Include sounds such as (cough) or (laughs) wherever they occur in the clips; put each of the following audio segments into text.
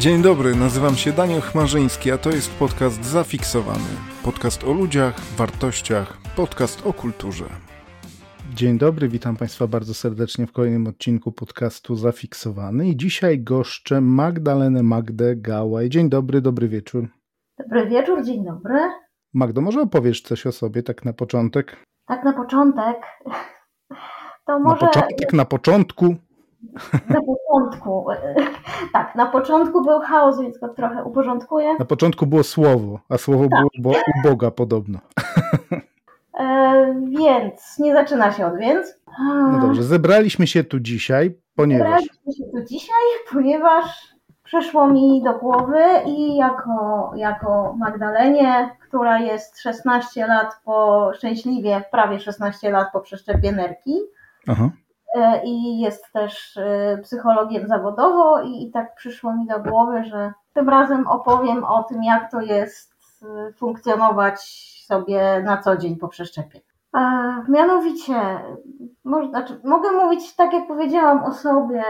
Dzień dobry, nazywam się Daniel Chmarzyński, a to jest podcast Zafiksowany. Podcast o ludziach, wartościach, podcast o kulturze. Dzień dobry, witam Państwa bardzo serdecznie w kolejnym odcinku podcastu Zafiksowany. I dzisiaj goszczę Magdalenę Magdę Gałaj. Dzień dobry, dobry wieczór. Dobry wieczór, dzień dobry. Magdo, może opowiesz coś o sobie tak na początek? Tak na początek. (laughs) To może... Na początek, na początku. Na początku. (laughs) Tak, na początku był chaos, więc go trochę uporządkuję. Na początku było słowo, a słowo tak. było u Boga podobno. E, więc nie zaczyna się od więc. No dobrze, zebraliśmy się tu dzisiaj, ponieważ. Zebraliśmy się tu dzisiaj, ponieważ przyszło mi do głowy i jako, jako Magdalenie, która jest 16 lat po, szczęśliwie prawie 16 lat po przeszczepie nerki Aha. E, i jest też e, psychologiem zawodowo i, tak przyszło mi do głowy, że tym razem opowiem o tym, jak to jest e, funkcjonować sobie na co dzień po przeszczepie. Mianowicie, może, znaczy, mogę mówić tak, jak powiedziałam o sobie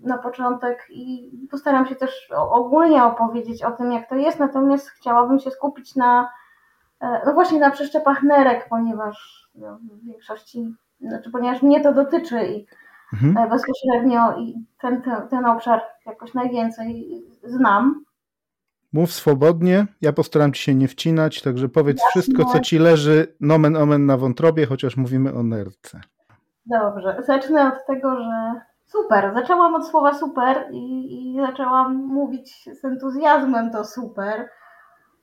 na początek i postaram się też ogólnie opowiedzieć o tym, jak to jest, natomiast chciałabym się skupić na, no właśnie na przeszczepach nerek, ponieważ no, w większości znaczy, ponieważ mnie to dotyczy i mhm. E, bezpośrednio i ten, ten, ten obszar jakoś najwięcej znam. Mów swobodnie, ja postaram ci się nie wcinać, także powiedz Jasne. wszystko, co ci leży nomen omen na wątrobie, chociaż mówimy o nerce. Dobrze, zacznę od tego, że super, zaczęłam od słowa super i, i zaczęłam mówić z entuzjazmem to super,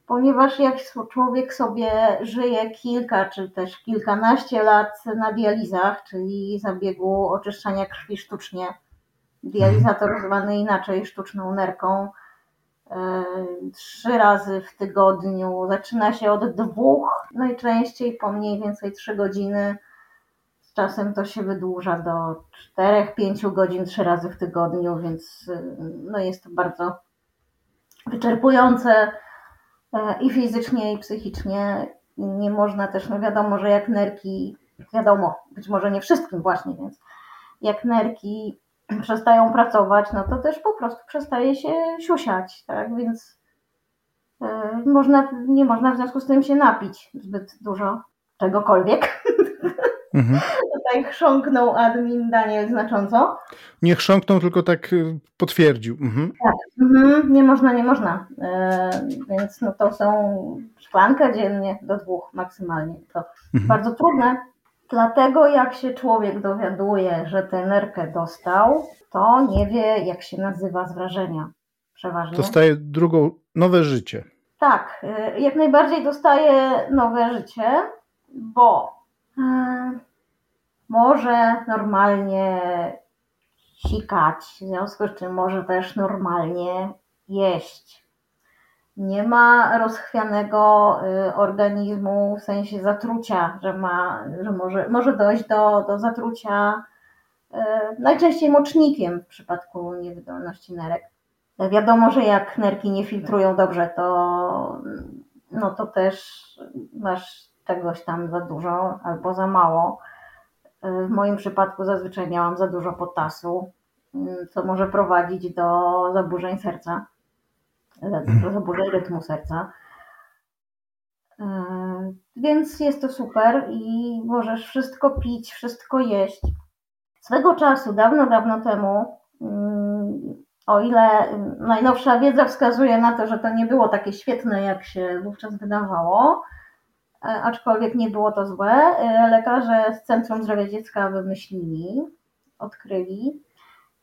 ponieważ jak człowiek sobie żyje kilka czy też kilkanaście lat na dializach, czyli zabiegu oczyszczania krwi sztucznie, dializator mhm. zwany inaczej sztuczną nerką, e, trzy razy w tygodniu, zaczyna się od dwóch, najczęściej po mniej więcej trzy godziny. Z czasem to się wydłuża do czterech, pięciu godzin trzy razy w tygodniu, więc e, no jest to bardzo wyczerpujące i fizycznie, i psychicznie. Nie można też, no wiadomo, że jak nerki, wiadomo, być może nie wszystkim właśnie, więc jak nerki (clears throat) przestają pracować, no to też po prostu przestaje się siusiać, tak, więc e, można, nie można w związku z tym się napić zbyt dużo czegokolwiek. Mhm. (laughs) (laughs) Tutaj chrząknął admin Daniel znacząco. Nie chrząknął, tylko tak y, potwierdził. Mhm. Tak, mhm. nie można, nie można. E, więc no to są szklanka dziennie do dwóch maksymalnie. To mhm. bardzo trudne. Dlatego jak się człowiek dowiaduje, że tę nerkę dostał, to nie wie jak się nazywa z wrażenia. Przeważnie. Dostaje drugą, nowe życie. Tak, y, jak najbardziej dostaje nowe życie, bo E, może normalnie sikać, w związku z czym może też normalnie jeść. Nie ma rozchwianego y, organizmu w sensie zatrucia, że, ma, że może, może dojść do, do zatrucia y, najczęściej mocznikiem w przypadku niewydolności nerek. Wiadomo, że jak nerki nie filtrują dobrze, to, no to też masz czegoś tam za dużo albo za mało. W moim przypadku zazwyczaj miałam za dużo potasu, co może prowadzić do zaburzeń serca, do zaburzeń rytmu serca. Więc jest to super i możesz wszystko pić, wszystko jeść. Swego czasu, dawno, dawno temu, o ile najnowsza wiedza wskazuje na to, że to nie było takie świetne, jak się wówczas wydawało, E, aczkolwiek nie było to złe. E, lekarze z Centrum Zdrowia Dziecka wymyślili, odkryli,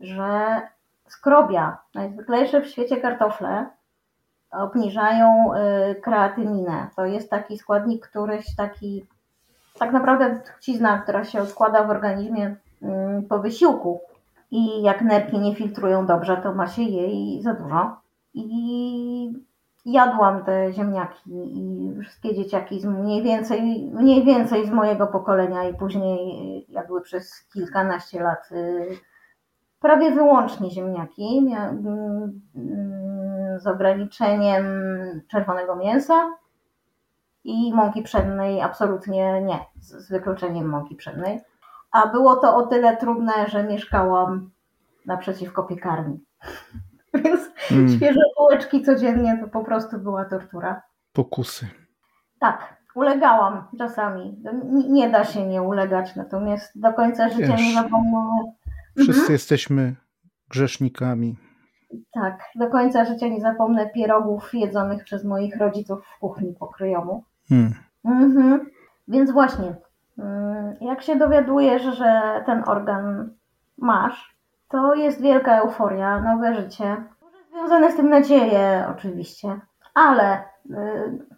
że skrobia, najzwyklejsze w świecie kartofle, obniżają e, kreatyninę. To jest taki składnik, któryś taki, tak naprawdę trucizna, która się odkłada w organizmie mm, po wysiłku. I jak nerki nie filtrują dobrze, to ma się jej za dużo. I jadłam te ziemniaki i wszystkie dzieciaki z mniej więcej, mniej więcej z mojego pokolenia i później jadły przez kilkanaście lat y, prawie wyłącznie ziemniaki mm, z ograniczeniem czerwonego mięsa i mąki pszennej absolutnie nie, z wykluczeniem mąki pszennej. A było to o tyle trudne, że mieszkałam naprzeciwko piekarni. Więc mm. świeże bułeczki codziennie to po prostu była tortura. Pokusy. Tak, ulegałam czasami. Nie da się nie ulegać, natomiast do końca życia Wiesz, nie zapomnę. Wszyscy mhm. jesteśmy grzesznikami. Tak, do końca życia nie zapomnę pierogów jedzonych przez moich rodziców w kuchni pokryjomu. Hmm. Mhm. Więc właśnie, mm, jak się dowiadujesz, że ten organ masz, to jest wielka euforia, nowe życie. Związane z tym nadzieje, oczywiście, ale y,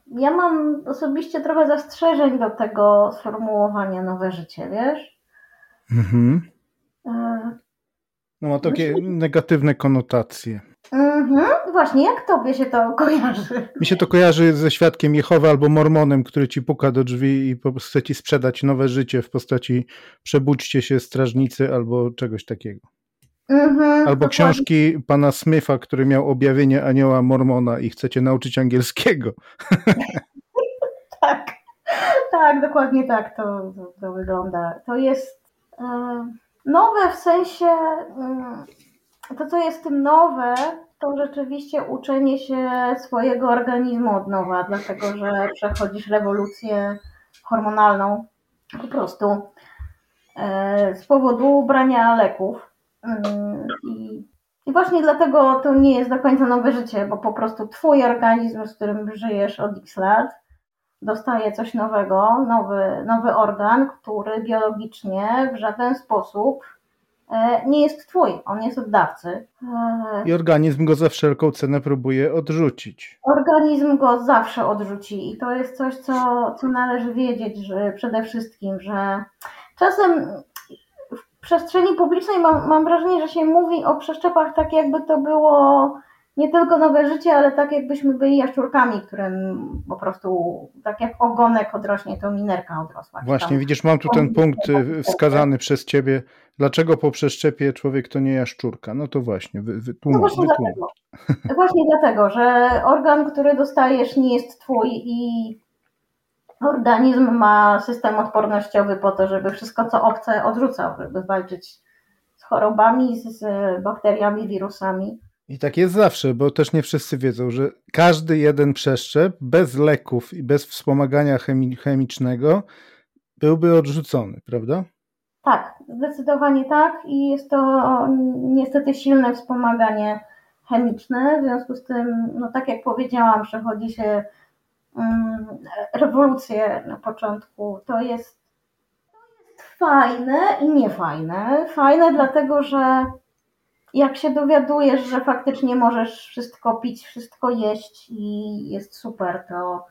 ja mam osobiście trochę zastrzeżeń do tego sformułowania nowe życie, wiesz? Mhm. Y, no ma takie negatywne konotacje. Mhm, właśnie, jak tobie się to kojarzy? Mi się to kojarzy ze świadkiem Jehowy albo mormonem, który ci puka do drzwi i chce ci sprzedać nowe życie w postaci przebudźcie się strażnicy albo czegoś takiego. Mhm, albo dokładnie. książki pana Smitha, który miał objawienie anioła mormona i chcecie nauczyć angielskiego. (laughs) tak, tak, dokładnie tak to, to, to wygląda. To jest... Nowe w sensie, to co jest tym nowe, to rzeczywiście uczenie się swojego organizmu od nowa, dlatego że przechodzisz rewolucję hormonalną po prostu e, z powodu brania leków. Mm, I, I właśnie dlatego to nie jest do końca nowe życie, bo po prostu twój organizm, z którym żyjesz od x lat, dostaje coś nowego, nowy, nowy organ, który biologicznie w żaden sposób e, nie jest twój, on jest od dawcy. E, I organizm go za wszelką cenę próbuje odrzucić. Organizm go zawsze odrzuci i to jest coś, co, co należy wiedzieć, że przede wszystkim, że czasem przestrzeni publicznej mam, mam wrażenie, że się mówi o przeszczepach tak, jakby to było nie tylko nowe życie, ale tak jakbyśmy byli jaszczurkami, którym po prostu tak jak ogonek odrośnie, to minerka odrosła. Właśnie, tam. widzisz, mam tu ten punkt y, wskazany przez ciebie. Dlaczego po przeszczepie człowiek to nie jaszczurka? No to właśnie, wy, wytłumacz. No właśnie, dlatego. właśnie dlatego, że organ, który dostajesz nie jest twój i organizm ma system odpornościowy po to, żeby wszystko co obce odrzucał, żeby walczyć z chorobami, z bakteriami, wirusami. I tak jest zawsze, bo też nie wszyscy wiedzą, że każdy jeden przeszczep bez leków i bez wspomagania chemi chemicznego byłby odrzucony, prawda? Tak, zdecydowanie tak i jest to niestety silne wspomaganie chemiczne, w związku z tym, no tak jak powiedziałam, przechodzi się rewolucję na początku. To jest, fajne i niefajne. Fajne dlatego, że jak się dowiadujesz, że faktycznie możesz wszystko pić, wszystko jeść i jest super, to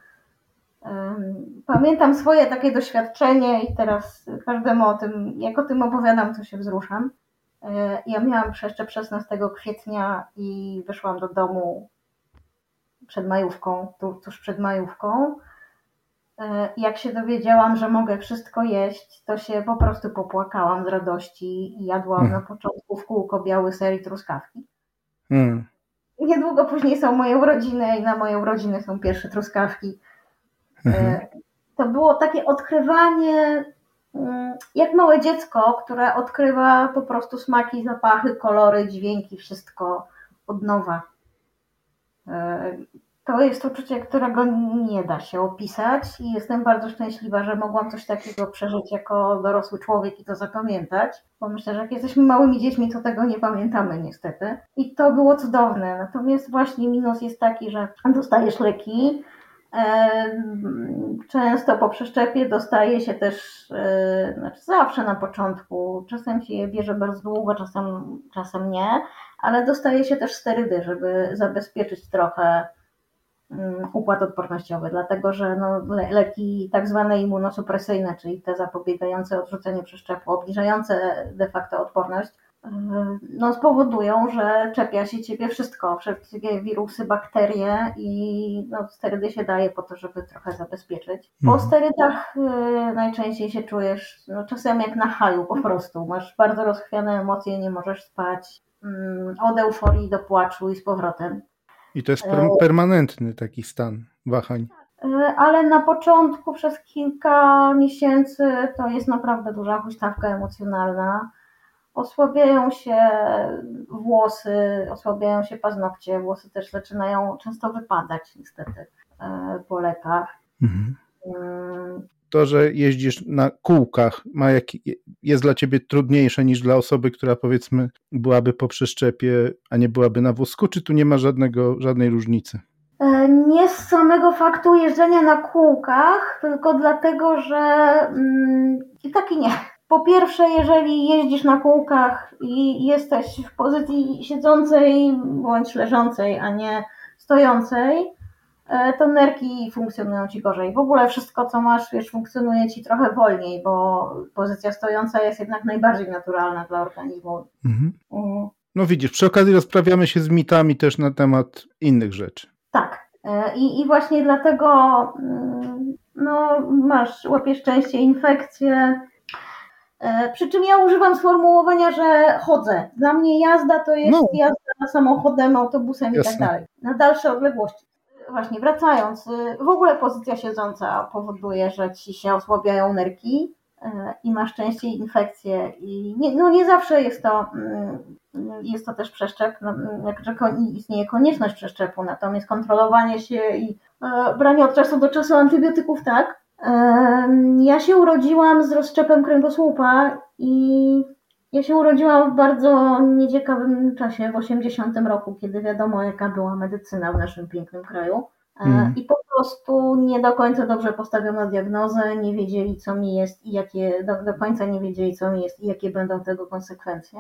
pamiętam swoje takie doświadczenie i teraz każdemu o tym, jak o tym opowiadam, to się wzruszam. E, ja miałam przeszczep 16 kwietnia i wyszłam do domu przed majówką, tuż przed majówką E, jak się dowiedziałam, że mogę wszystko jeść, to się po prostu popłakałam z radości i jadłam hmm. na początku w kółko biały ser i truskawki. Hmm. Niedługo później są moje urodziny i na moje urodziny są pierwsze truskawki. Hmm. To było takie odkrywanie, mm, jak małe dziecko, które odkrywa po prostu smaki, zapachy, kolory, dźwięki, wszystko od nowa. E, to jest uczucie, którego nie da się opisać i jestem bardzo szczęśliwa, że mogłam coś takiego przeżyć jako dorosły człowiek i to zapamiętać, bo myślę, że jak jesteśmy małymi dziećmi, to tego nie pamiętamy niestety. I to było cudowne. Natomiast właśnie minus jest taki, że dostajesz leki, Często po przeszczepie dostaje się też, e, znaczy zawsze na początku, czasem się je bierze bardzo długo, czasem, czasem nie, ale dostaje się też sterydy, żeby zabezpieczyć trochę Mm, układ odpornościowy, dlatego że no, leki tak zwane immunosupresyjne, czyli te zapobiegające odrzuceniu przeszczepu, obniżające de facto odporność, yy, no, spowodują, że czepia się ciebie wszystko, wszystkie wirusy, bakterie i no, sterydy się daje po to, żeby trochę zabezpieczyć. Po mhm. sterydach y, najczęściej się czujesz no, czasem jak na haju po prostu. Masz bardzo rozchwiane emocje, nie możesz spać, y, od euforii do płaczu i z powrotem. I to jest per permanentny taki stan wahań. E, ale na początku przez kilka miesięcy to jest naprawdę duża huśtawka emocjonalna. osłabiają się włosy, osłabiają się paznokcie, włosy też zaczynają często wypadać niestety e, po lekach. Mhm. To, że jeździsz na kółkach, ma jak, jest dla ciebie trudniejsze niż dla osoby, która powiedzmy byłaby po przeszczepie, a nie byłaby na wózku, czy tu nie ma żadnego, żadnej różnicy? E, nie z samego faktu jeżdżenia na kółkach, tylko dlatego, że mm, i tak i nie. Po pierwsze, jeżeli jeździsz na kółkach i jesteś w pozycji siedzącej bądź leżącej, a nie stojącej, to nerki funkcjonują ci gorzej. W ogóle wszystko, co masz, wiesz, funkcjonuje ci trochę wolniej, bo pozycja stojąca jest jednak najbardziej naturalna dla organizmu. Mhm. Mhm. No widzisz, przy okazji rozprawiamy się z mitami też na temat innych rzeczy. Tak. E, I, i właśnie dlatego mm, no, masz, łapiesz częściej infekcje. E, przy czym ja używam sformułowania, że chodzę. Dla mnie jazda to jest no. jazda samochodem, autobusem Jasne. i tak dalej. Na dalsze odległości. Właśnie wracając, y, w ogóle pozycja siedząca powoduje, że ci się osłabiają nerki e, i masz częściej infekcje i nie, no nie zawsze jest to mm, jest to też przeszczep, no, że istnieje konieczność przeszczepu, natomiast kontrolowanie się i e, branie od czasu do czasu antybiotyków tak. Ja się urodziłam z rozszczepem kręgosłupa i ja się urodziłam w bardzo nieciekawym czasie, w 80 roku, kiedy wiadomo jaka była medycyna w naszym pięknym kraju. Mm. I po prostu nie do końca dobrze postawiono diagnozę, nie wiedzieli co mi jest i jakie, do, do końca nie wiedzieli co mi jest i jakie będą tego konsekwencje.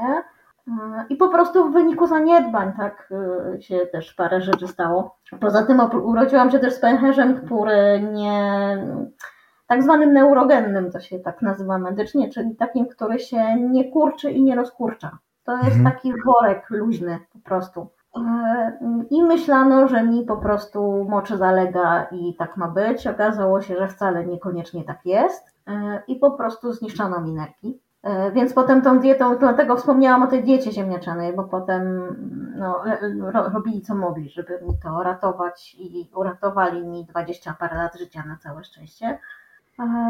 I po prostu w wyniku zaniedbań tak y, się też parę rzeczy stało. Poza tym urodziłam się też z pęcherzem, który nie tak zwanym neurogennym, to się tak nazywa medycznie, czyli takim, który się nie kurczy i nie rozkurcza. To jest mhm. taki worek luźny po prostu. E, I myślano, że mi po prostu moczy zalega i tak ma być. Okazało się, że wcale niekoniecznie tak jest. E, I po prostu zniszczono mi nerki. E, więc potem tą dietą, dlatego wspomniałam o tej diecie ziemniaczanej, bo potem no, ro, robili co mogli, żeby mi to ratować i uratowali mi 20 parę lat życia na całe szczęście.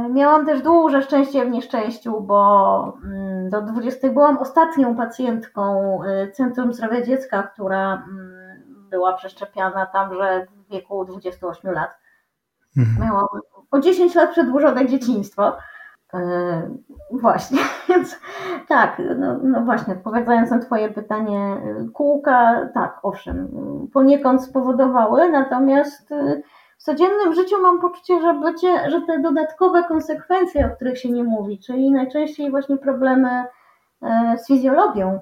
Miałam też duże szczęście w nieszczęściu, bo mm, do 20 byłam ostatnią pacjentką e, Centrum Zdrowia Dziecka, która mm, była przeszczepiana tamże w wieku 28 lat. Mhm. Miałam o 10 lat przedłużone dzieciństwo. E, właśnie, (laughs) więc tak, no, no, właśnie, odpowiadając na Twoje pytanie, kółka, tak, owszem, poniekąd spowodowały, natomiast w codziennym życiu mam poczucie, że, bycie, że te dodatkowe konsekwencje, o których się nie mówi, czyli najczęściej właśnie problemy e, z fizjologią,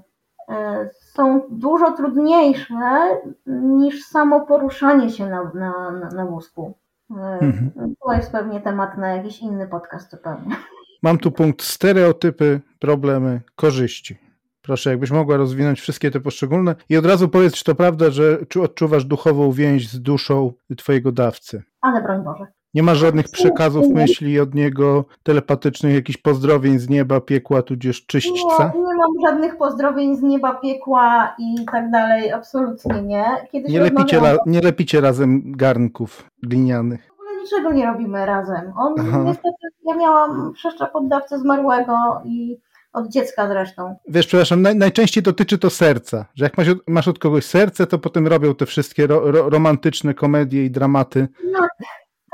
są dużo trudniejsze niż samo poruszanie się na, na, na, na wózku. Mhm. To jest pewnie temat na jakiś inny podcast zupełnie. Mam tu punkt stereotypy, problemy, korzyści. Proszę, jakbyś mogła rozwinąć wszystkie te poszczególne i od razu powiedz, czy to prawda, że odczuwasz duchową więź z duszą twojego dawcy. Ale broń Boże. Nie ma żadnych przekazów myśli od niego, telepatycznych, jakichś pozdrowień z nieba, piekła, tudzież czyśćca? Nie, nie mam żadnych pozdrowień z nieba, piekła i tak dalej, absolutnie nie. Kiedyś nie, lepicie, ra, nie lepicie razem garnków glinianych niczego nie robimy razem. On Aha. niestety, ja miałam przeszczep od dawcy zmarłego i od dziecka zresztą. Wiesz, przepraszam, naj, najczęściej dotyczy to serca, że jak masz, masz od kogoś serce, to potem robią te wszystkie ro, ro, romantyczne komedie i dramaty. No, tak,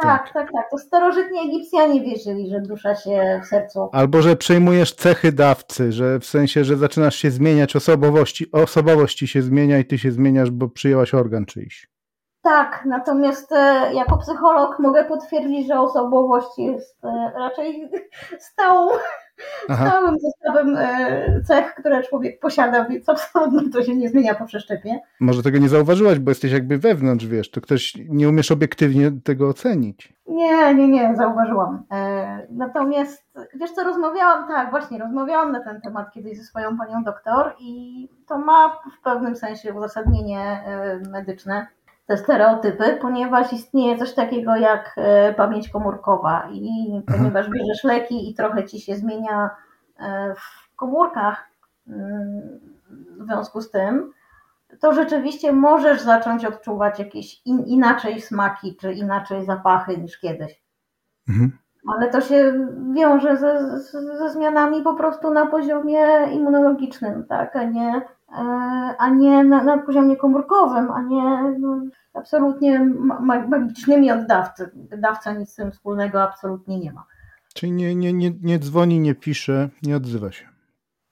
tak, tak, tak. To starożytni Egipcjanie wierzyli, że dusza się w sercu. Albo, że przejmujesz cechy dawcy, że w sensie, że zaczynasz się zmieniać, osobowości, osobowości się zmienia i ty się zmieniasz, bo przyjęłaś organ czyjś. Tak, natomiast e, jako psycholog mogę potwierdzić, że osobowość jest e, raczej (laughs) stałą, stałym zestawem e, cech, które człowiek posiada, więc absolutnie to się nie zmienia po przeszczepie. Może tego nie zauważyłaś, bo jesteś jakby wewnątrz, wiesz, to ktoś nie umiesz obiektywnie tego ocenić. Nie, nie, nie, zauważyłam. Natomiast, wiesz co, rozmawiałam, tak, właśnie, rozmawiałam na ten temat kiedyś ze swoją panią doktor i to ma w pewnym sensie uzasadnienie medyczne te stereotypy, ponieważ istnieje coś takiego jak e, pamięć komórkowa i ponieważ bierzesz leki i trochę ci się zmienia e, w komórkach mm, w związku z tym, to rzeczywiście możesz zacząć odczuwać jakieś in, inaczej smaki czy inaczej zapachy niż kiedyś. Mhm. ale to się wiąże ze, ze zmianami po prostu na poziomie immunologicznym, tak, a nie, a nie na, na poziomie komórkowym, a nie no, absolutnie magicznymi od dawcy. Dawca nic z tym wspólnego absolutnie nie ma. Czyli nie, nie, nie, nie dzwoni, nie pisze, nie odzywa się.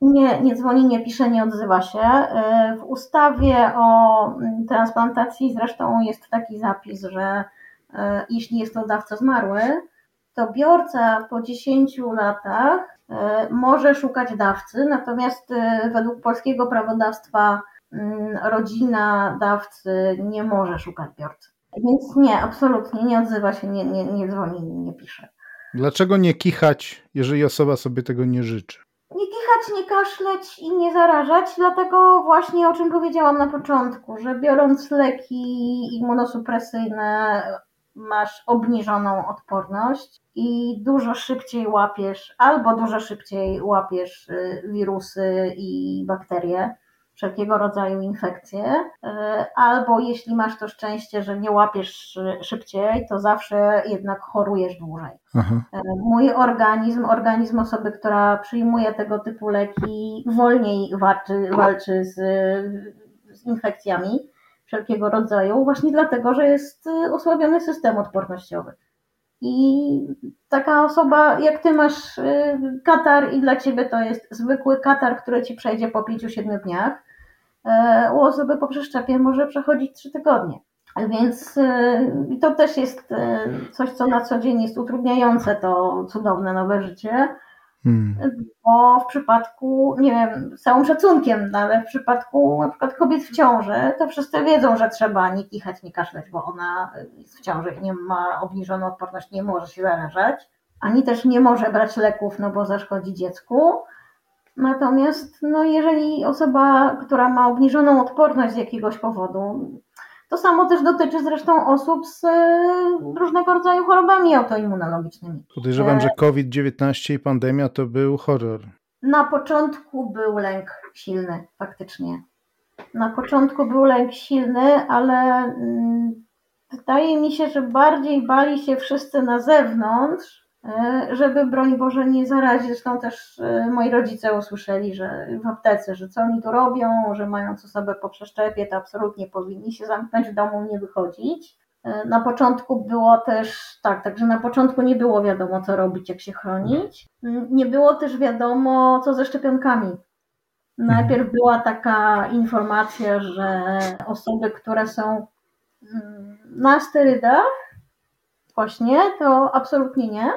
Nie, nie dzwoni, nie pisze, nie odzywa się. E, w ustawie o transplantacji zresztą jest taki zapis, że e, jeśli jest to dawca zmarły, to biorca po 10 latach e, może szukać dawcy, natomiast według polskiego prawodawstwa mm, rodzina dawcy nie może szukać biorcy. Więc nie, absolutnie nie odzywa się, nie, nie, nie dzwoni, nie pisze. Dlaczego nie kichać, jeżeli osoba sobie tego nie życzy? Nie kichać, nie kaszleć i nie zarażać, dlatego właśnie o czym powiedziałam na początku, że biorąc leki immunosupresyjne masz obniżoną odporność i dużo szybciej łapiesz, albo dużo szybciej łapiesz y, wirusy i bakterie wszelkiego rodzaju infekcje, e, albo jeśli masz to szczęście, że nie łapiesz szybciej, to zawsze jednak chorujesz dłużej. Aha. Mój organizm, organizm osoby, która przyjmuje tego typu leki, wolniej walczy, walczy z, z infekcjami wszelkiego rodzaju, właśnie dlatego, że jest osłabiony system odpornościowy. I taka osoba, jak ty masz y, katar i dla ciebie to jest zwykły katar, który ci przejdzie po 5-7 dniach, E, u osoby po przeszczepie może przechodzić 3 tygodnie. Więc e, to też jest coś, co na co dzień jest utrudniające to cudowne nowe życie. Hmm. Bo w przypadku, nie wiem, z całym szacunkiem, no ale w przypadku na przykład kobiet w ciąży, to wszyscy wiedzą, że trzeba nie kichać, nie kaszleć, bo ona jest w ciąży i nie ma obniżoną odporność, nie może się zarażać, ani też nie może brać leków, no bo zaszkodzi dziecku. Natomiast no, jeżeli osoba, która ma obniżoną odporność z jakiegoś powodu, to samo też dotyczy zresztą osób z e, różnego rodzaju chorobami autoimmunologicznymi. Podejrzewam, że COVID-19 i pandemia to był horror. Na początku był lęk silny, faktycznie. Na początku był lęk silny, ale mm, wydaje mi się, że bardziej bali się wszyscy na zewnątrz, E, żeby broń Boże nie zarazić. Zresztą też e, moi rodzice usłyszeli, że w aptece, że co oni tu robią, że mając osobę po przeszczepie, to absolutnie powinni się zamknąć w domu, nie wychodzić. E, na początku było też tak, także na początku nie było wiadomo, co robić, jak się chronić. Mm, nie było też wiadomo, co ze szczepionkami. Najpierw była taka informacja, że osoby, które są mm, na sterydach, właśnie, to absolutnie nie.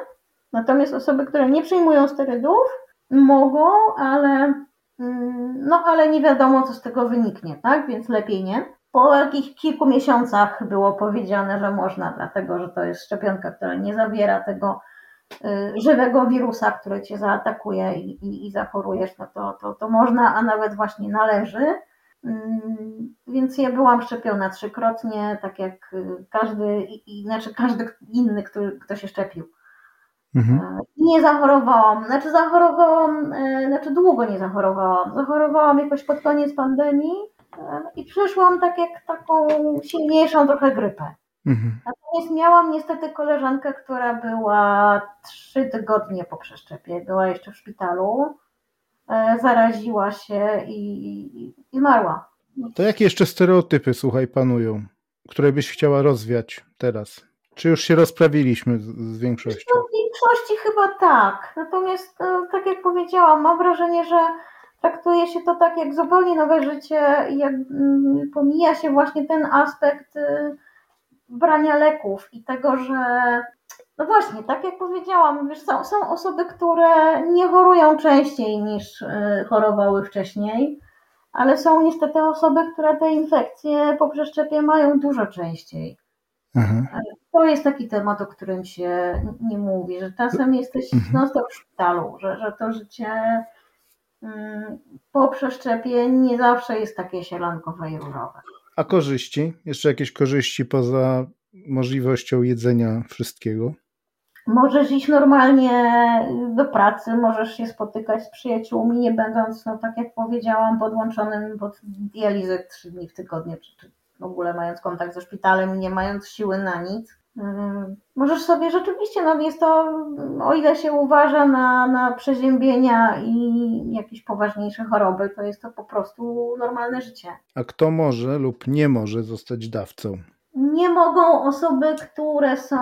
Natomiast osoby, które nie przyjmują sterydów, mogą, ale, mm, no, ale nie wiadomo, co z tego wyniknie, tak? Więc lepiej nie. Po jakichś kilku miesiącach było powiedziane, że można, dlatego że to jest szczepionka, która nie zawiera tego y, żywego wirusa, który cię zaatakuje i, i, i zachorujesz, no to, to, to można, a nawet właśnie należy. Mm, więc ja byłam szczepiona trzykrotnie, tak jak każdy, i, znaczy każdy inny, który, kto się szczepił. Mhm. E, nie zachorowałam, znaczy zachorowałam, e, znaczy długo nie zachorowałam. Zachorowałam jakoś pod koniec pandemii e, i przyszłam tak jak taką silniejszą trochę grypę. Mhm. Natomiast miałam niestety koleżankę, która była trzy tygodnie po przeszczepie, była jeszcze w szpitalu, zaraziła się i, i, i zmarła. To jakie jeszcze stereotypy, słuchaj, panują, które byś chciała rozwiać teraz? Czy już się rozprawiliśmy z, z większością? W większości chyba tak. Natomiast, e, tak jak powiedziałam, mam wrażenie, że traktuje się to tak jak zupełnie nowe życie i jak mm, pomija się właśnie ten aspekt y, brania leków i tego, że no właśnie, tak jak powiedziałam, wiesz, są, są osoby, które nie chorują częściej niż y, chorowały wcześniej, ale są niestety osoby, które te infekcje po przeszczepie mają dużo częściej. Mhm. To jest taki temat, o którym się nie mówi, że czasem jesteś mhm. non w szpitalu, że, że to życie mm, po przeszczepie nie zawsze jest takie sielankowe i różowe. A korzyści? Jeszcze jakieś korzyści poza możliwością jedzenia wszystkiego? Możesz iść normalnie do pracy, możesz się spotykać z przyjaciółmi, nie będąc, no tak jak powiedziałam, podłączonym pod dializę trzy dni w tygodniu, czy, czy w ogóle mając kontakt ze szpitalem i nie mając siły na nic. Yy, możesz sobie rzeczywiście, no jest to, o ile się uważa na, na przeziębienia i jakieś poważniejsze choroby, to jest to po prostu normalne życie. A kto może lub nie może zostać dawcą? Nie mogą osoby, które są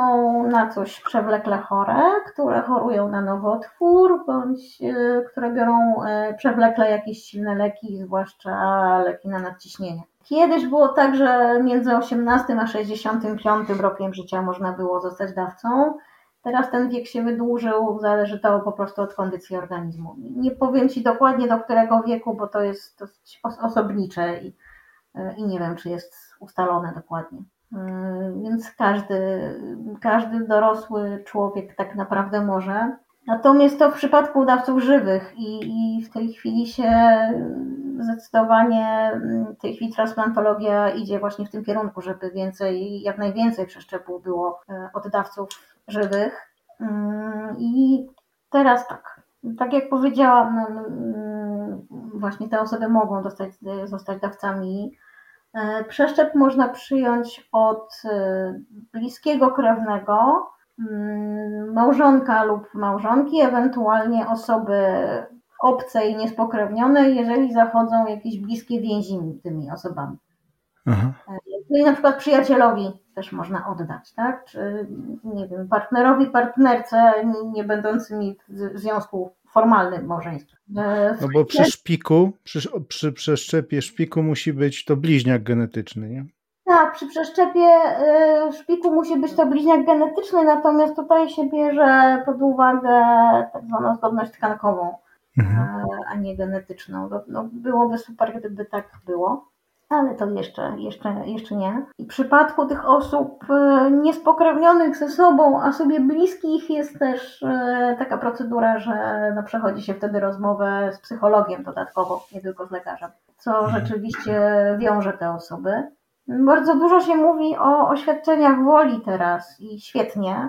na coś przewlekle chore, które chorują na nowotwór, bądź y, które biorą y, przewlekle jakieś silne leki, zwłaszcza leki na nadciśnienie. Kiedyś było tak, że między 18 a 65 rokiem życia można było zostać dawcą. Teraz ten wiek się wydłużył, zależy to po prostu od kondycji organizmu. Nie powiem Ci dokładnie do którego wieku, bo to jest dosyć osobnicze i, i nie wiem, czy jest ustalone dokładnie. Yy, więc każdy, każdy dorosły człowiek tak naprawdę może. Natomiast to w przypadku dawców żywych i, i w tej chwili się zdecydowanie w tej chwili transplantologia idzie właśnie w tym kierunku, żeby więcej, jak najwięcej przeszczepów było yy, od dawców żywych. Yy, I teraz tak, tak jak powiedziałam, no, właśnie te osoby mogą dostać, zostać dawcami E, przeszczep można przyjąć od e, bliskiego krewnego, mm, małżonka lub małżonki, ewentualnie osoby obcej, niespokrewnionej, jeżeli zachodzą jakieś bliskie więzi tymi osobami. Aha. Czyli na przykład przyjacielowi też można oddać, tak? Czy nie wiem, partnerowi, partnerce, nie będącymi w związku formalnym małżeństwie. E, no bo przy szpiku, przy, przy przeszczepie szpiku musi być to bliźniak genetyczny, nie? Tak, przy przeszczepie e, szpiku musi być to bliźniak genetyczny, natomiast tutaj się bierze pod uwagę tak zwaną zgodność tkankową, mhm. E, a nie genetyczną. No, no, byłoby super, gdyby tak było ale to jeszcze, jeszcze, jeszcze nie. I w przypadku tych osób e, niespokrewnionych ze sobą, a sobie bliskich jest też taka procedura, że no, przechodzi się wtedy rozmowę z psychologiem dodatkowo, nie tylko z lekarzem, co mhm. rzeczywiście wiąże te osoby. Bardzo dużo się mówi o oświadczeniach woli teraz i świetnie,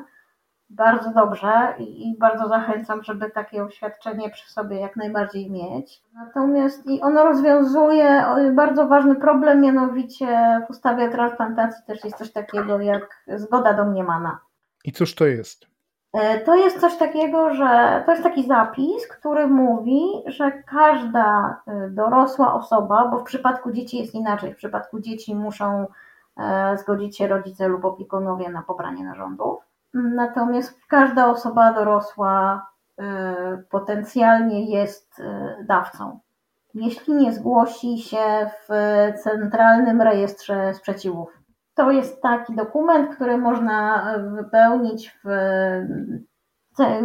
bardzo dobrze i, bardzo zachęcam, żeby takie oświadczenie przy sobie jak najbardziej mieć. Natomiast i ono rozwiązuje bardzo ważny problem, mianowicie w ustawie transplantacji też jest coś takiego jak zgoda domniemana. I cóż to jest? E, to jest coś takiego, że to jest taki zapis, który mówi, że każda e, dorosła osoba, bo w przypadku dzieci jest inaczej, w przypadku dzieci muszą e, zgodzić się rodzice lub opiekunowie na pobranie narządów, Natomiast każda osoba dorosła potencjalnie jest dawcą. Jeśli nie zgłosi się w Centralnym Rejestrze Sprzeciwów. To jest taki dokument, który można wypełnić w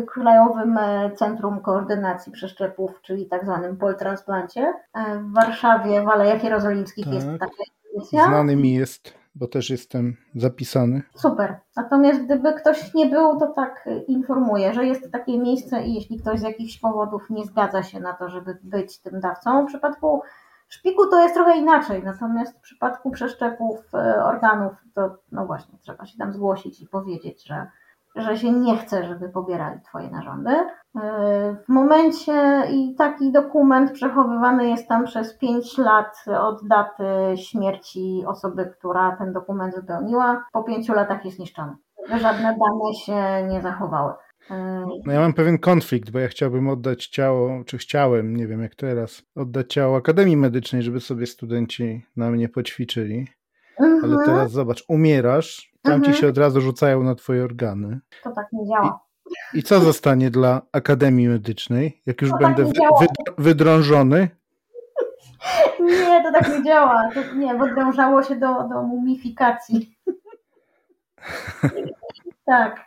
Krajowym Centrum Koordynacji Przeszczepów, czyli tak zwanym poltransplancie. W Warszawie, w Alejach Jerozolimskich tak. jest taka instytucja. Znany mi jest bo też jestem zapisany. Super. Natomiast gdyby ktoś nie był, to tak informuję, że jest takie miejsce i jeśli ktoś z jakichś powodów nie zgadza się na to, żeby być tym dawcą, w przypadku szpiku to jest trochę inaczej, natomiast w przypadku przeszczepów e, organów to no właśnie trzeba się tam zgłosić i powiedzieć, że że się nie chce, żeby pobierali Twoje narządy. E, w momencie i taki dokument przechowywany jest tam przez 5 lat od daty śmierci osoby, która ten dokument wypełniła. Po 5 latach jest niszczony. Żadne dane się nie zachowały. No ja mam pewien konflikt, bo ja chciałbym oddać ciało, czy chciałem, nie wiem jak teraz, oddać ciało Akademii Medycznej, żeby sobie studenci na mnie poćwiczyli. Mhm. Ale teraz zobacz, umierasz, tam mhm. ci się od razu rzucają na twoje organy. To tak nie działa. I, i co zostanie dla Akademii Medycznej, jak już to tak będę tak wy, wydrążony? Nie, to tak nie działa. To nie, wydrążało się do, do mumifikacji. (laughs) tak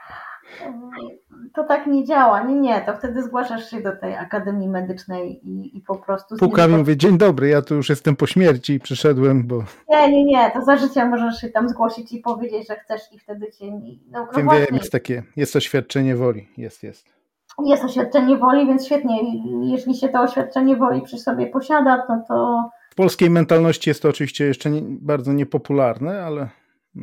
to tak nie działa. Nie, nie, to wtedy zgłaszasz się do tej Akademii Medycznej i, i po prostu... Pukam i mówię, dzień dobry, ja tu już jestem po śmierci i przyszedłem, bo... Nie, nie, nie, to za życia możesz się tam zgłosić i powiedzieć, że chcesz i wtedy cię... No, no wiem, jest takie, jest oświadczenie woli, jest, jest. Jest oświadczenie woli, więc świetnie, jeśli się to oświadczenie woli przy sobie posiada, to to... W polskiej mentalności jest to oczywiście jeszcze nie, bardzo niepopularne, ale...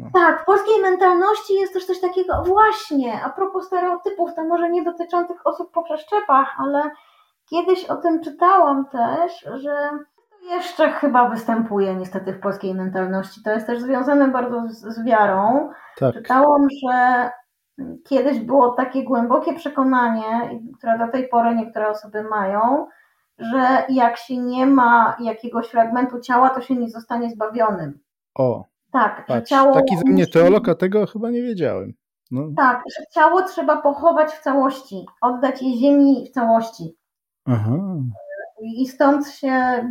No. Tak, w polskiej mentalności jest też coś takiego, właśnie, a propos stereotypów, to może nie dotyczących osób po przeszczepach, ale kiedyś o tym czytałam też, że Jeszcze chyba występuje niestety w polskiej mentalności. To jest też związane bardzo z, z wiarą. Tak. Czytałam, że kiedyś było takie głębokie przekonanie, które do tej pory niektóre osoby mają, że jak się nie ma jakiegoś fragmentu ciała, to się nie zostanie zbawionym. O. Tak, patrz, ciało. Taki ze mnie teolog, a tego chyba nie wiedziałem. No. Tak, że ciało trzeba pochować w całości, oddać je ziemi w całości. Aha. I stąd się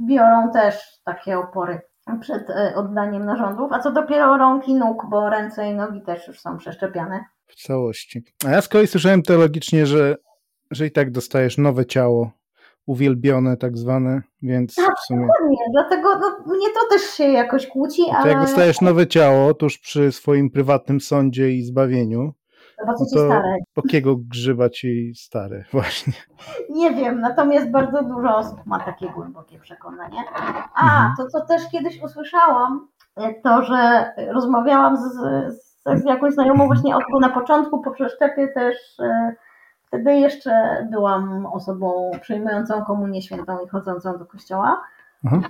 biorą też takie opory przed e, oddaniem narządów, a co dopiero rąk i nóg, bo ręce i nogi też już są przeszczepiane. W całości. A ja z kolei słyszałem teologicznie, że, że i tak dostajesz nowe ciało, uwielbione tak zwane, więc tak, w sumie... Dokładnie, dlatego no, mnie to też się jakoś kłóci, ale... To jak dostajesz nowe ciało tuż przy swoim prywatnym sądzie i zbawieniu, no to stare. Pokiego grzyba ci stare, (laughs) właśnie. Nie wiem, natomiast bardzo dużo osób ma takie głębokie przekonanie. A, mhm. to co też kiedyś usłyszałam, to, że rozmawiałam z, z, z jakąś znajomą właśnie od, na początku po przeszczepie też e, wtedy jeszcze byłam osobą przyjmującą komunię świętą i chodzącą do kościoła. Mhm.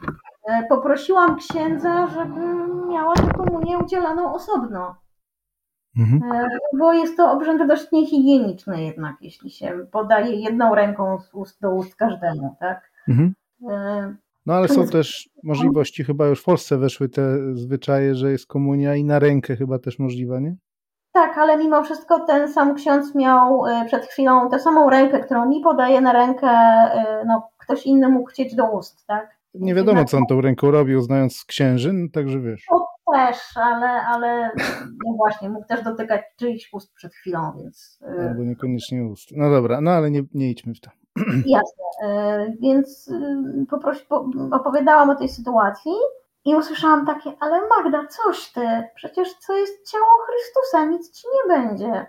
E, poprosiłam księdza, żeby miała tę komunię udzielaną osobno. Mhm. E, bo jest to obrzęd dość niehigieniczny jednak, jeśli się podaje jedną ręką z ust do ust każdemu, tak? Mhm. E, no ale są też możliwości, chyba już w Polsce weszły te zwyczaje, że jest komunia i na rękę chyba też możliwa, nie? Tak, ale mimo wszystko ten sam ksiądz miał e, przed chwilą tę samą rękę, którą mi podaje na rękę, no ktoś inny mógł chcieć do ust, tak? Nie wiadomo, co on tą ręką robił, znając księży, no, także wiesz. No, też, ale, ale no właśnie, mógł też dotykać czyichś ust przed chwilą, więc... Y, Albo niekoniecznie ust. No dobra, no ale nie, nie idźmy w to. Jasne, y, więc y, poprosi, opowiadałam o tej sytuacji i usłyszałam takie, ale Magda, coś ty, przecież co jest ciało Chrystusa, nic ci nie będzie.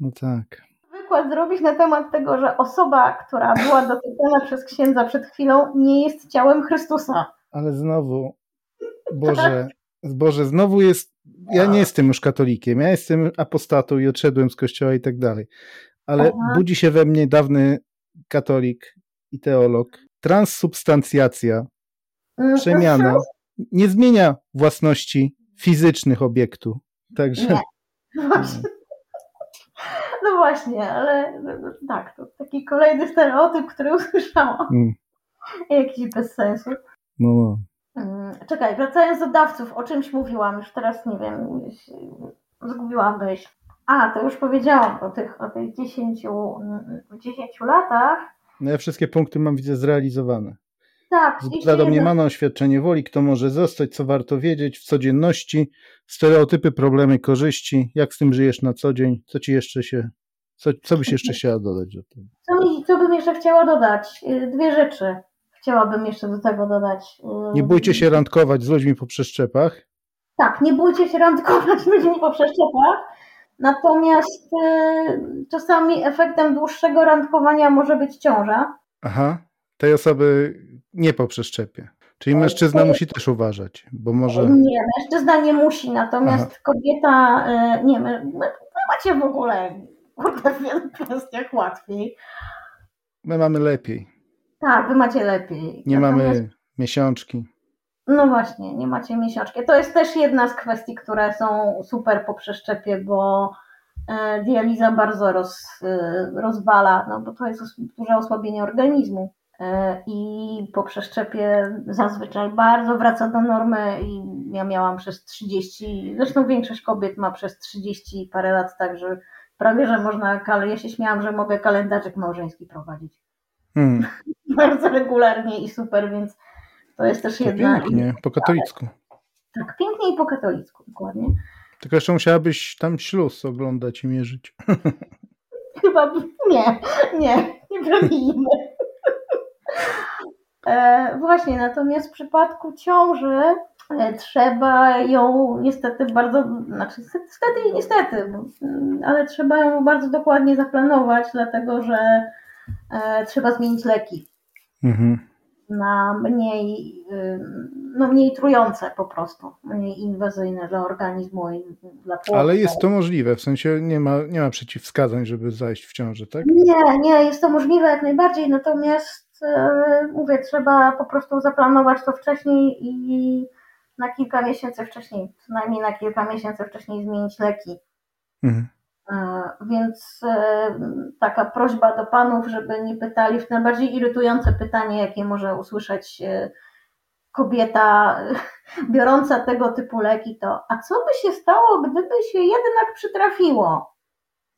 No tak. Wykład zrobić na temat tego, że osoba, która była dotykana (laughs) przez księdza przed chwilą, nie jest ciałem Chrystusa. Ale znowu, (laughs) Boże, Boże, znowu jest. Ja nie jestem już katolikiem, ja jestem apostatą i odszedłem z kościoła i tak dalej. Ale Aha. budzi się we mnie dawny katolik i teolog. Transsubstancjacja, mm, przemiana nie zmienia własności fizycznych obiektu. Także. Nie. Właśnie. No właśnie, ale tak, to taki kolejny stereotyp, który usłyszałam. Mm. Jakiś bez sensu. No, no. Mm, czekaj, wracając do dawców, o czymś mówiłam, już teraz nie wiem, zgubiłam myśl. A, to już powiedziałam o tych, o tych 10, 10 latach. No ja wszystkie punkty mam widzę zrealizowane. Tak. Zgłada domniemane oświadczenie woli, kto może zostać, co warto wiedzieć w codzienności, stereotypy, problemy, korzyści, jak z tym żyjesz na co dzień, co ci jeszcze się, co, co byś jeszcze chciała dodać do tego? Co, mi, co bym jeszcze chciała dodać? Y, dwie rzeczy chciałabym jeszcze do tego dodać. Nie bójcie się randkować z ludźmi po przeszczepach. Tak, nie bójcie się randkować z ludźmi po przeszczepach. Natomiast y, czasami efektem dłuższego randkowania może być ciąża. Aha, tej osoby nie po przeszczepie. Czyli mężczyzna musi też uważać, bo może. Nie, mężczyzna nie musi, natomiast Aha. kobieta, y, nie, my, my macie w ogóle kurde, w wielu kwestiach łatwiej. My mamy lepiej. Tak, wy macie lepiej. Nie Natomiast... mamy miesiączki. No właśnie, nie macie miesiączki. To jest też jedna z kwestii, które są super po przeszczepie, bo e, dializa bardzo roz, e, rozwala, no bo to jest duże osłabienie organizmu. E, I po przeszczepie zazwyczaj bardzo wraca do normy i ja miałam przez 30, zresztą większość kobiet ma przez 30 parę lat, także prawie, że można, ja się śmiałam, że mogę kalendarzyk małżeński prowadzić. Hmm. (laughs) Bardzo regularnie i super, więc to jest też to jedna. Pięknie, po katolicku. Tak, pięknie i po katolicku, dokładnie. Tylko jeszcze musiałabyś tam śluz oglądać i mierzyć. (laughs) Chyba nie, nie, nie bronimy. E, właśnie, natomiast w przypadku ciąży e, trzeba ją niestety bardzo, znaczy niestety i niestety, mm, ale trzeba ją bardzo dokładnie zaplanować, dlatego że E, trzeba zmienić leki mhm. na mniej, no mniej trujące po prostu, mniej inwazyjne dla organizmu i dla płodu. Ale jest to możliwe, w sensie nie ma, nie ma przeciwwskazań, żeby zajść w ciążę, tak? Nie, nie, jest to możliwe jak najbardziej, natomiast mówię, trzeba po prostu zaplanować to wcześniej i na kilka miesięcy wcześniej, przynajmniej na kilka miesięcy wcześniej zmienić leki. Mhm. E, więc taka prośba do panów, żeby nie pytali w najbardziej irytujące pytanie, jakie może usłyszeć kobieta (laughs) biorąca tego typu leki, to a co by się stało, gdyby się jednak przytrafiło?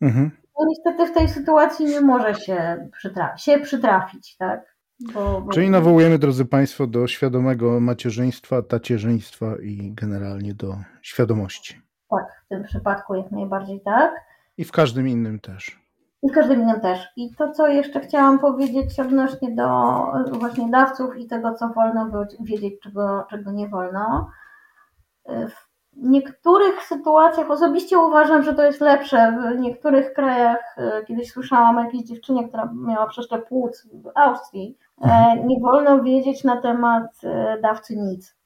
Mhm. No niestety w tej sytuacji nie może się, przytra się przytrafić, tak? Bo. Czyli nawołujemy, drodzy Państwo, do świadomego macierzyństwa, tacierzyństwa i generalnie do świadomości. Tak, w tym przypadku jak najbardziej tak. I w każdym innym też. I w każdym innym też. I to, co jeszcze chciałam powiedzieć odnośnie do właśnie dawców i tego, co wolno wiedzieć, czego, czego nie wolno. W niektórych sytuacjach osobiście uważam, że to jest lepsze. W niektórych krajach, e, kiedyś słyszałam o jakiejś dziewczynie, która miała przeszczep płuc w Austrii, e, mhm. nie wolno wiedzieć na temat e, dawcy nic.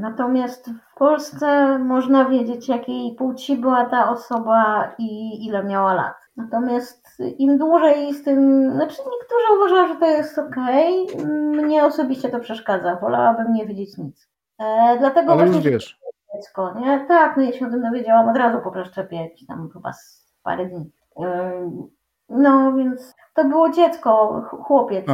Natomiast w Polsce można wiedzieć, jakiej płci była ta osoba i ile miała lat. Natomiast im dłużej z tym, znaczy niektórzy uważają, że to jest ok, mnie osobiście to przeszkadza, wolałabym nie wiedzieć nic. Dlatego Ale właśnie wiesz. Dziecko, nie? Tak, no ja się o tym dowiedziałam od razu po przeszczepie, tam chyba z parę dni. No więc to było dziecko, chłopiec.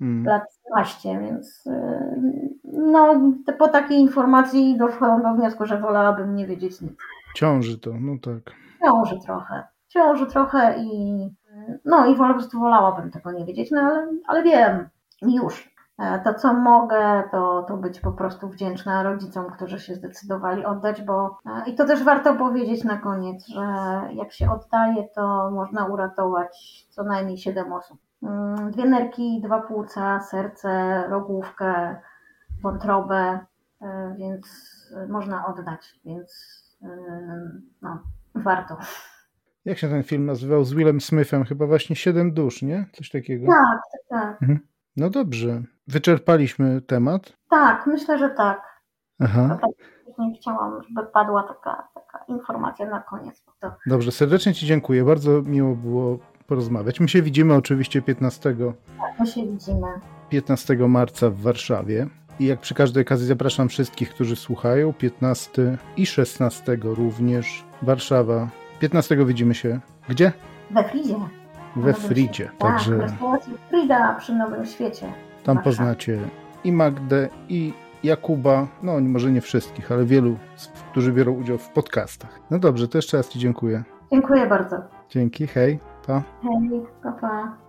Mm. lat 15, więc e, no po takiej informacji doszłam do wniosku, że wolałabym nie wiedzieć nic. Ciąży to, no tak. Ciąży trochę. Ciąży trochę i no i po prostu wolałabym tego nie wiedzieć, no ale, ale wiem już. E, to, co mogę, to, to być po prostu wdzięczna rodzicom, którzy się zdecydowali oddać, bo e, i to też warto powiedzieć na koniec, że jak się oddaje, to można uratować co najmniej 7 osób. Mm, dwie nerki, dwa płuca, serce, rogówkę, wątrobę, e, więc można oddać, więc no, warto. Jak się ten film nazywał? Z Willem Smithem, chyba właśnie Siedem dusz, nie? Coś takiego. Tak, tak, tak. Mhm. No dobrze. Wyczerpaliśmy temat? Tak, myślę, że tak. Aha. Tak, nie chciałam, żeby padła taka, taka informacja na koniec. To... Dobrze, serdecznie Ci dziękuję. Bardzo miło było porozmawiać. My się widzimy oczywiście 15. Tak, my się widzimy. 15 marca w Warszawie. I jak przy każdej okazji zapraszam wszystkich, którzy słuchają. 15 i 16 również Warszawa 15 widzimy się gdzie? We Fridzie. We Fridzie. Tak, także... Frida przy Nowym Świecie. Tam Warszawa. poznacie i Magdę, i Jakuba, no może nie wszystkich, ale wielu, którzy biorą udział w podcastach. No dobrze, to jeszcze raz Ci dziękuję. Dziękuję bardzo. Dzięki, hej, pa. Hej, pa, pa.